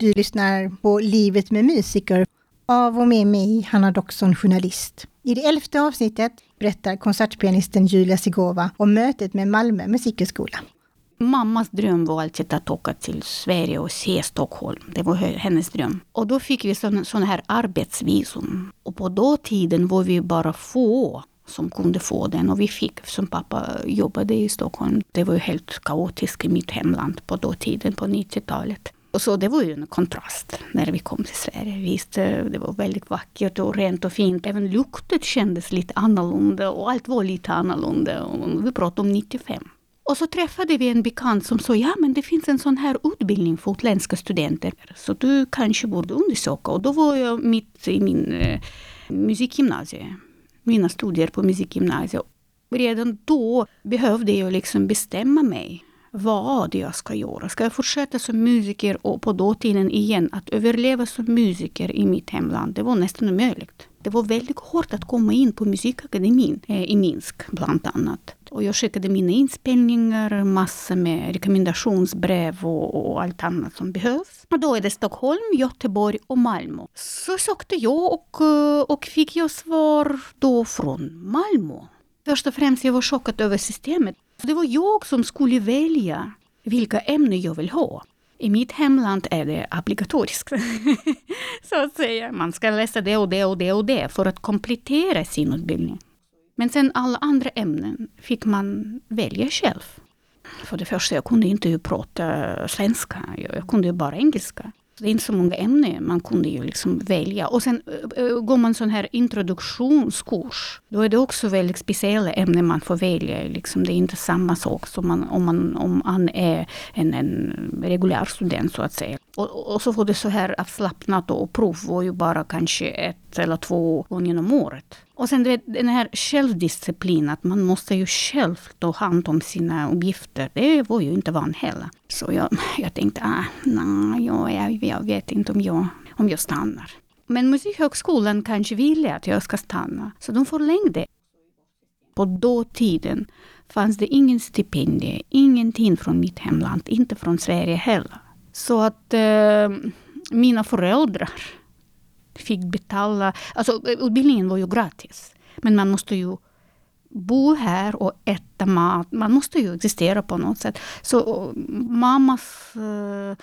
Du lyssnar på Livet med musiker av och med mig, Hanna Doxon, journalist. I det elfte avsnittet berättar konsertpianisten Julia Sigova om mötet med Malmö musikhögskola. Mammas dröm var alltid att åka till Sverige och se Stockholm. Det var hennes dröm. Och då fick vi sådana här arbetsvisum. Och på dåtiden var vi bara få som kunde få den. Och vi fick, som pappa jobbade i Stockholm, det var ju helt kaotiskt i mitt hemland på dåtiden, på 90-talet. Och så det var ju en kontrast när vi kom till Sverige. Visst, det var väldigt vackert och rent och fint. Även lukten kändes lite annorlunda och allt var lite annorlunda. Och vi pratade om 95. Och så träffade vi en bekant som sa, ja men det finns en sån här utbildning för utländska studenter. Så du kanske borde undersöka. Och då var jag mitt i min eh, musikgymnasie. Mina studier på musikgymnasiet. Redan då behövde jag liksom bestämma mig vad jag ska göra. Ska jag fortsätta som musiker och på dåtiden igen att överleva som musiker i mitt hemland, det var nästan omöjligt. Det var väldigt hårt att komma in på musikakademin eh, i Minsk bland annat. Och jag skickade mina inspelningar, massor med rekommendationsbrev och, och, allt annat som behövs. Och då är det Stockholm, Göteborg och Malmö. Så sökte jag och, eh, och fick jag svar då från Malmö. Först och främst jag var chockad över systemet. Det var jag som skulle välja vilka ämnen jag vill ha. I mitt hemland är det obligatoriskt. så att säga. Man ska läsa det och det och det och det för att komplettera sin utbildning. Men sen alla andra ämnen fick man välja själv. För det första, jag kunde inte prata svenska. Jag kunde bara engelska. Det är inte så många ämnen man kunde ju liksom välja. Och sen går man sån här introduktionskurs. Då är det också väldigt speciella ämnen man får välja. Liksom det är inte samma sak som man, om, man, om man är en, en reguljär student så att säga. Och, och så får det så här avslappnat och prov var ju bara kanske ett eller två gånger om året. Och sen vet, den här självdisciplinen. att man måste ju själv ta hand om sina uppgifter. Det var ju inte van heller. Så jag, jag tänkte, ah, nej, jag, jag vet inte om jag, om jag stannar. Men Musikhögskolan kanske ville att jag ska stanna, så de förlängde. På dåtiden fanns det ingen stipendie, ingenting från mitt hemland, inte från Sverige heller. Så att eh, mina föräldrar fick betala, alltså eh, utbildningen var ju gratis. Men man måste ju bo här och äta mat. Man måste ju existera på något sätt. Så eh, mammas eh,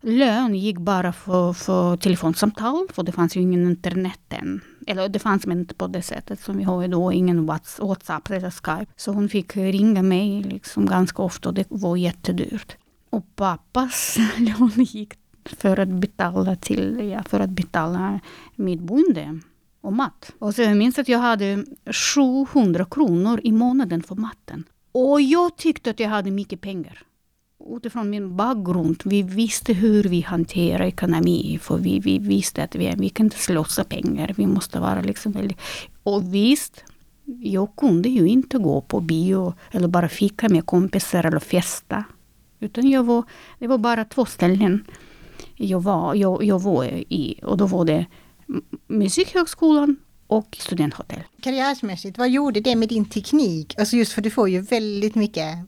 lön gick bara för, för telefonsamtal, för det fanns ju ingen internet än. Eller det fanns men inte på det sättet som vi har idag, ingen WhatsApp eller Skype. Så hon fick ringa mig liksom ganska ofta och det var jättedyrt. Och pappas lån gick för att betala till, ja, för att betala mitt boende och mat. Och så jag minns att jag hade 700 kronor i månaden för maten. Och jag tyckte att jag hade mycket pengar. Utifrån min bakgrund, vi visste hur vi hanterar ekonomi. För vi, vi visste att vi, vi kan inte slösa pengar. Vi måste vara liksom väldigt... Och visst, jag kunde ju inte gå på bio eller bara fika med kompisar eller festa. Utan jag var, det var bara två ställen jag var, jag, jag var i. Och då var det Musikhögskolan och studenthotell. Karriärsmässigt, vad gjorde det med din teknik? Alltså just för du får ju väldigt mycket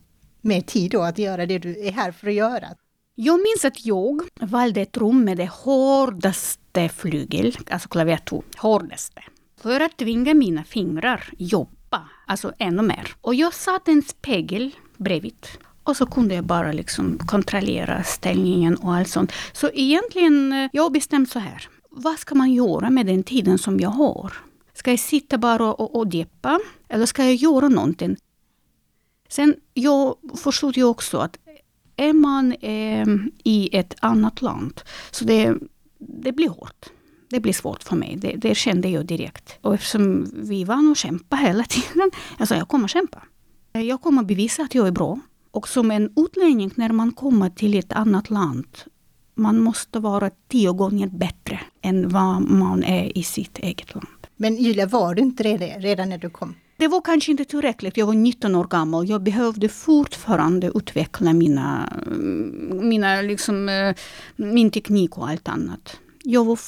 mer tid då att göra det du är här för att göra. Jag minns att jag valde ett rum med det hårdaste flygel, alltså klaviatur, hårdaste. För att tvinga mina fingrar jobba, alltså ännu mer. Och jag satte en spegel bredvid. Och så kunde jag bara liksom kontrollera ställningen och allt sånt. Så egentligen, eh, jag har bestämt så här. Vad ska man göra med den tiden som jag har? Ska jag sitta bara och, och deppa? Eller ska jag göra någonting? Sen jag förstod jag också att är man eh, i ett annat land, så det, det blir hårt. Det blir svårt för mig. Det, det kände jag direkt. Och eftersom vi var och kämpa hela tiden, alltså jag kommer kämpa. Jag kommer bevisa att jag är bra. Och som en utlänning när man kommer till ett annat land, man måste vara tio gånger bättre än vad man är i sitt eget land. Men Julia, var du inte det redan när du kom? Det var kanske inte tillräckligt. Jag var 19 år gammal. Jag behövde fortfarande utveckla mina, mina liksom, eh, min teknik och allt annat. Jag var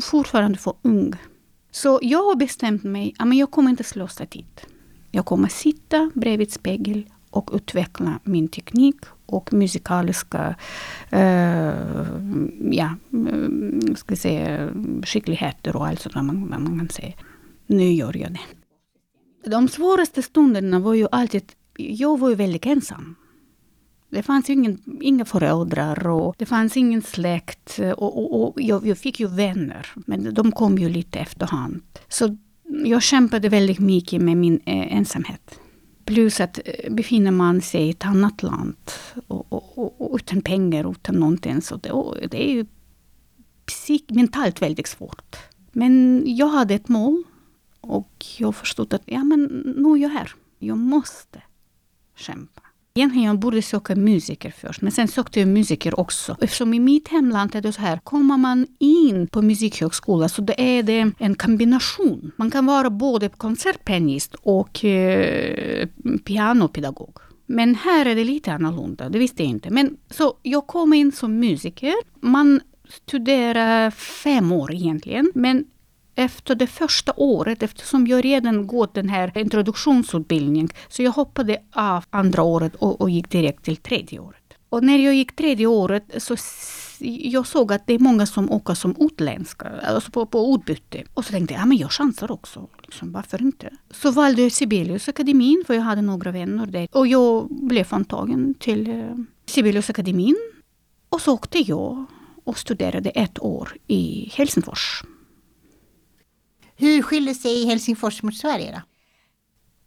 fortfarande för ung. Så jag har bestämt mig att jag kommer inte slösa tid. Jag kommer sitta bredvid spegel och utveckla min teknik och musikaliska eh, ja, mm, ska säga, skickligheter och allt sådant man, man kan säga. Nu gör jag det. De svåraste stunderna var ju alltid, jag var ju väldigt ensam. Det fanns ingen, inga föräldrar och det fanns ingen släkt. Eh, och, och, och jag, jag, fick ju vänner, men de kom ju lite efterhand. Så jag kämpade väldigt mycket med min eh, ensamhet. Plus att eh, befinner man sig i ett annat land och, och, och utan pengar, utan någonting, så det, det är ju psyk, mentalt väldigt svårt. Men jag hade ett mål och jag förstod att ja, men nu är jag här. Jag måste kämpa. Egentligen jag borde söka musiker först, men sen sökte jag musiker också. Eftersom i mitt hemland är det så här, kommer man in på musikhögskola så det är det en kombination. Man kan vara både konsertpianist och eh, pianopedagog. Men här är det lite annorlunda, det visste jag inte. Men så jag kom in som musiker. Man studerar fem år egentligen, men efter det första året, eftersom jag redan gått den här introduktionsutbildningen, så jag hoppade av andra året och, och gick direkt till tredje året. Och när jag gick tredje året så jag såg att det är många som åker som utländska, alltså på, på utbyte. Och så tänkte jag, ja men jag chansar också. Liksom, varför inte? Så valde jag Sibeliusakademin, för jag hade några vänner där. Och jag blev antagen till eh, Sibeliusakademin. Och så åkte jag och studerade ett år i Helsingfors. Hur skiljer sig Helsingfors mot Sverige då?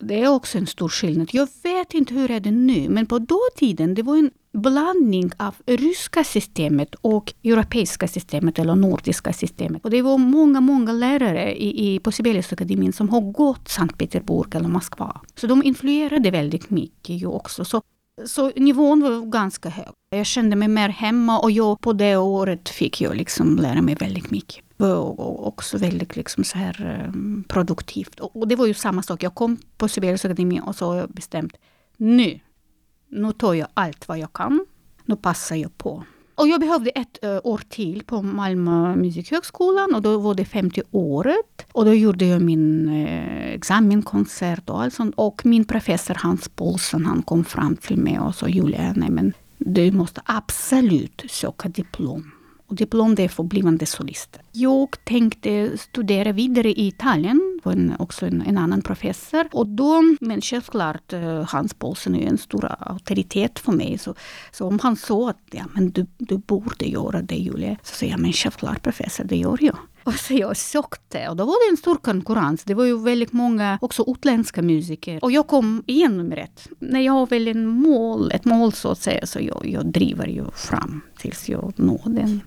Det är också en stor skillnad. Jag vet inte hur är det nu, men på dåtiden det var en blandning av ryska systemet och europeiska systemet eller nordiska systemet. Och det var många, många lärare i, i, på Sibeliusakademin som har gått Sankt Petersburg eller Moskva. Så de influerade väldigt mycket ju också. Så, så nivån var ganska hög. Jag kände mig mer hemma och jag, på det året fick jag liksom lära mig väldigt mycket och också väldigt liksom så här, eh, produktivt. Och, det var ju samma sak. Jag kom på Sibeliusakademin och så har jag bestämt nu, nu tar jag allt vad jag kan. Nu passar jag på. Och jag behövde ett uh, år till på Malmö musikhögskolan och då var det 50 året. Och då gjorde jag min uh, examenkonsert och allt sånt. Och min professor Hans Paulsen han kom fram till mig och sa Julia, nej men du måste absolut söka diplom och diplom det är för blivande solister. Jag tänkte studera vidare i Italien, på en, också en, en, annan professor. Och då, men självklart, eh, Hans Paulsen är en stor auktoritet för mig. Så, så om han sa att ja, men du, du borde göra det Julia, så säger jag men självklart professor, det gör jag. Och så jag sökte och då var det en stor konkurrens. Det var ju väldigt många också utländska musiker. Och jag kom igen nummer ett. När jag har väl en mål, ett mål så att säga, så jag, jag driver ju fram tills jag når den.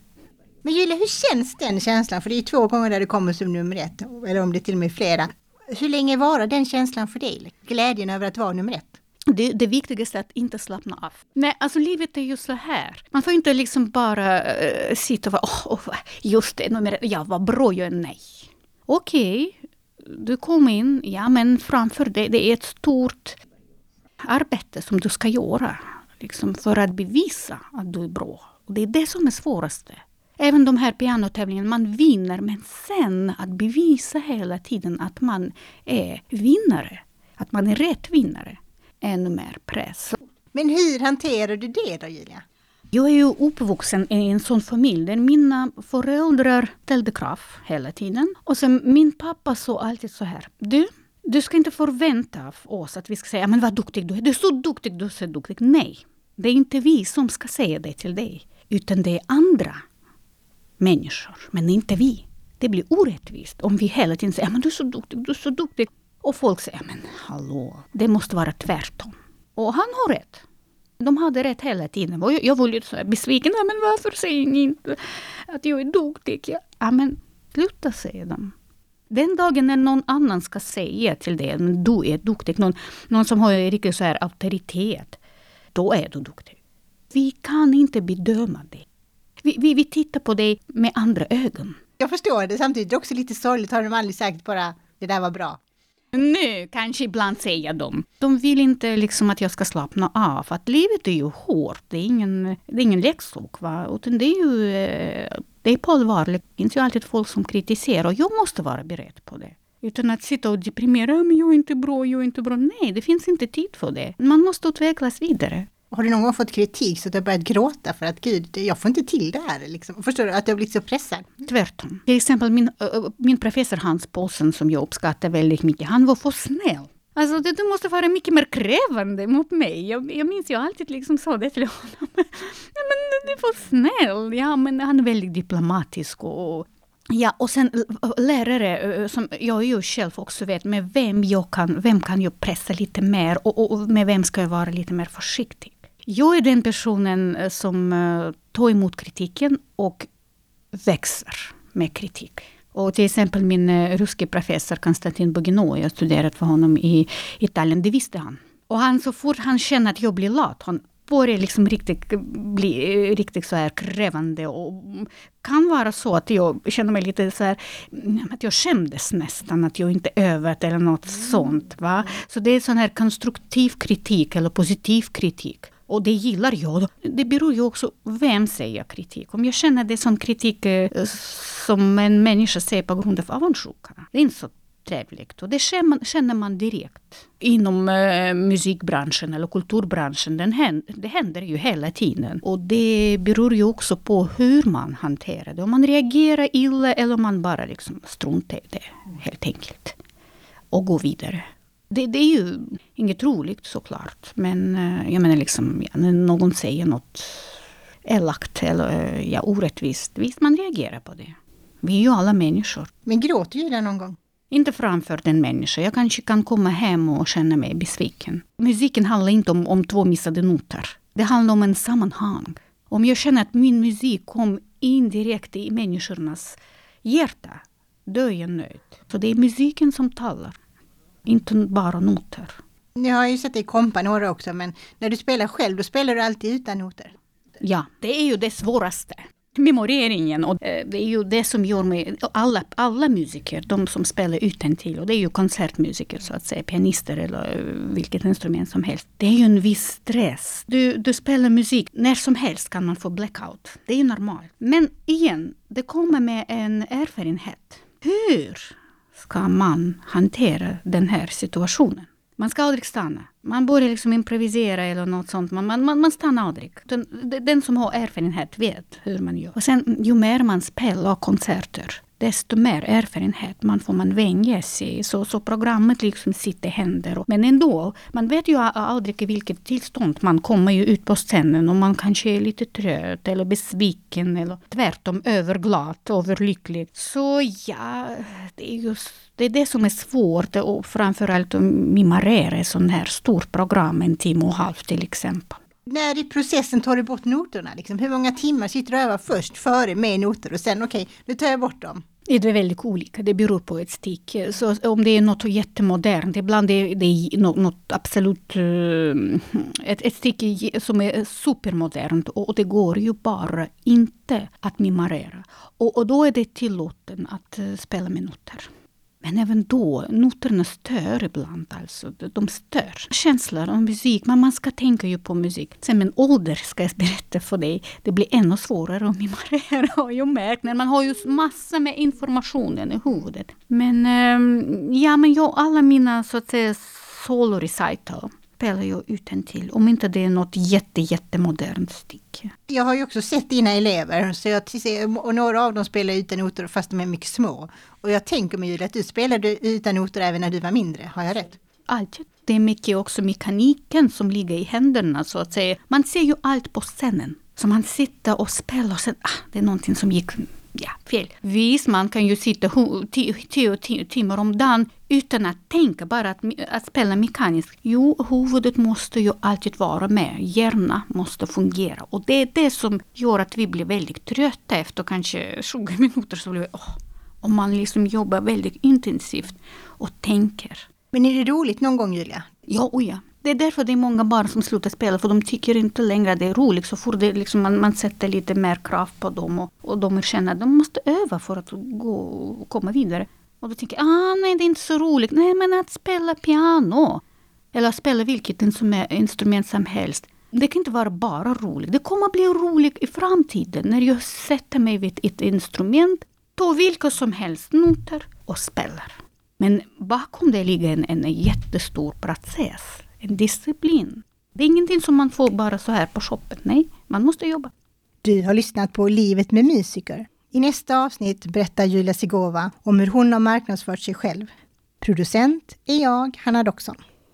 Men Julia, hur känns den känslan? För det är två gånger där du kommer som nummer ett, eller om det är till och med flera. Hur länge varar den känslan för dig? Glädjen över att vara nummer ett? Det, det viktigaste är att inte slappna av. Nej, alltså livet är ju så här. Man får inte liksom bara uh, sitta och vara, oh, oh, just det, nummer ett, ja vad bra jag är, nej. Okej, okay, du kom in, ja men framför dig, det är ett stort arbete som du ska göra. Liksom för att bevisa att du är bra. Och det är det som är svåraste. Även de här pianotävlingarna, man vinner men sen att bevisa hela tiden att man är vinnare, att man är rätt vinnare, ännu mer press. Men hur hanterar du det då Julia? Jag är ju uppvuxen i en sån familj där mina föräldrar ställde krav hela tiden. Och sen min pappa sa alltid så här. Du, du ska inte förvänta av oss att vi ska säga men vad duktig du är. Du är så duktig, du är så duktig. Nej, det är inte vi som ska säga det till dig. Utan det är andra människor, men inte vi. Det blir orättvist om vi hela tiden säger men du är så duktig, du är så duktig. Och folk säger men hallå, det måste vara tvärtom. Och han har rätt. De hade rätt hela tiden. Och jag var lite så besviken. Men varför säger ni inte att jag är duktig? Ja, men sluta säga dem. Den dagen när någon annan ska säga till dig att du är duktig, någon, någon som har riktigt så här auktoritet, då är du duktig. Vi kan inte bedöma det. Vi, vi, vi tittar på dig med andra ögon. Jag förstår det, samtidigt är det också lite sorgligt. Har de aldrig sagt bara det där var bra? Nu kanske ibland säger de. De vill inte liksom att jag ska slappna av. Att livet är ju hårt. Det är ingen, det är ingen leksak. Va? Utan det är ju eh, det är på allvar. Det finns ju alltid folk som kritiserar och jag måste vara beredd på det. Utan att sitta och deprimera, men jag är inte bra, jag är inte bra. Nej, det finns inte tid för det. Man måste utvecklas vidare. Har du någon gång fått kritik så att du har börjat gråta för att gud, jag får inte till det här? Liksom. Förstår du? Att du har blivit så pressad? Tvärtom. Till exempel min, min professor Hans Paulsen som jag uppskattar väldigt mycket, han var för snäll. Alltså du måste vara mycket mer krävande mot mig. Jag, jag minns jag alltid liksom sa det till honom. ja, men du är för snäll. Ja, men han är väldigt diplomatisk och Ja, och sen lärare, som jag ju själv också vet, med vem, jag kan, vem kan jag pressa lite mer och, och med vem ska jag vara lite mer försiktig. Jag är den personen som tar emot kritiken och växer med kritik. Och till exempel min uh, ryske professor Konstantin Bogino, jag studerat för honom i Italien, det visste han. Och han, så fort han känner att jag blir lat, han börjar liksom riktigt bli riktigt så här krävande. Och kan vara så att jag känner mig lite så här, att jag skämdes nästan, att jag inte övat eller något sånt. Va? Så det är sån här konstruktiv kritik eller positiv kritik. Och det gillar jag. Det beror ju också vem säger kritik. Om jag känner det som kritik eh, som en människa säger på grund av avundsjuka. Det är inte så trevligt. Och det känner man, känner man direkt. Inom eh, musikbranschen eller kulturbranschen, den händer, det händer ju hela tiden. Och det beror ju också på hur man hanterar det. Om man reagerar illa eller om man bara liksom struntar i det, helt enkelt. Och går vidare. Det, det, är ju inget roligt såklart. Men eh, jag menar liksom, ja, när någon säger något elakt eller eh, ja, orättvist. Visst, man reagerar på det. Vi är ju alla människor. Men gråter Julia någon gång? Inte framför den människa. Jag kanske kan komma hem och känna mig besviken. Musiken handlar inte om, om två missade noter. Det handlar om en sammanhang. Om jag känner att min musik kom in direkt i människornas hjärta, då är jag nöjd. Så det är musiken som talar inte bara noter. Jag har ju sett dig kompa några också, men när du spelar själv, då spelar du alltid utan noter? Ja, det är ju det svåraste. Memoreringen, och eh, det är ju det som gör med alla, alla musiker, de som spelar utan till, och det är ju koncertmusiker så att säga, pianister eller eh, vilket instrument som helst. Det är ju en viss stress. Du, du spelar musik, när som helst kan man få blackout. Det är ju normalt. Men igen, det kommer med en erfarenhet. Hur ska man hantera den här situationen? Man ska aldrig stanna. Man börjar liksom improvisera eller något sånt. Man, man, man stannar aldrig. Den, den som har erfarenhet vet hur man gör. Och sen ju mer man spelar konserter, desto mer erfarenhet man får man vänja sig. Så, så programmet liksom sitter i händer. Men ändå, man vet ju aldrig i vilket tillstånd man kommer ju ut på scenen och man kanske är lite trött eller besviken eller tvärtom överglad, överlycklig. Så ja, det är just det är det som är svårt och framförallt att mimorera ett sånt här stort program, en timme och en halv till exempel. När i processen tar du bort noterna? Liksom? Hur många timmar sitter du och övar först, före med noter och sen okej, okay, nu tar jag bort dem? Det är väldigt olika, det beror på ett stick. Så om det är något jättemodernt, ibland är det något, absolut... Eh, ett, ett stick som är supermodernt och det går ju bara inte att mimorera. Och, och då är det tillåtet att eh, spela med noter. Men även då, noterna stör ibland. Alltså. De stör känslor och musik. Men man ska tänka ju på musik. Sen min ålder ska jag berätta för dig. Det blir ännu svårare att memorera har jag märkt. När man har ju massor med informationen i huvudet. Men ehm, ja, men jag, alla mina så att säga solo recital spelar jag utan till om inte det är något jätte, jättemodernt stycke. Jag har ju också sett dina elever så jag och några av dem spelar utan noter fast de är mycket små. Och jag tänker mig att du spelade utan noter även när du var mindre, har jag rätt? Alltid. Det är mycket också mekaniken som ligger i händerna så att säga. Man ser ju allt på scenen. Så man sitter och spelar och sen, ah, det är någonting som gick ja, fel. Visst, man kan ju sitta tio, timmar om dagen utan att tänka, bara att, att spela mekaniskt. Jo, huvudet måste ju alltid vara med. Hjärnan måste fungera. Och det är det som gör att vi blir väldigt trötta efter kanske 20 minuter. Så blir vi, oh, om man liksom jobbar väldigt intensivt och tänker. Men är det roligt någon gång Julia? Ja, oh ja. Det är därför det är många barn som slutar spela, för de tycker inte längre att det är roligt. Så fort det liksom man, man sätter lite mer krav på dem och, och de känner att de måste öva för att gå komma vidare. Och då tänker jag, ah, nej det är inte så roligt. Nej men att spela piano, eller att spela vilket instrument som helst. Det kan inte vara bara roligt. Det kommer att bli roligt i framtiden när jag sätter mig vid ett instrument, tar vilka som helst noter och spelar. Men bakom det ligger en, en jättestor process, en disciplin. Det är ingenting som man får bara så här på shoppen. Nej, man måste jobba. Du har lyssnat på Livet med musiker. I nästa avsnitt berättar Julia Sigova om hur hon har marknadsfört sig själv. Producent är jag, Hanna Doxon.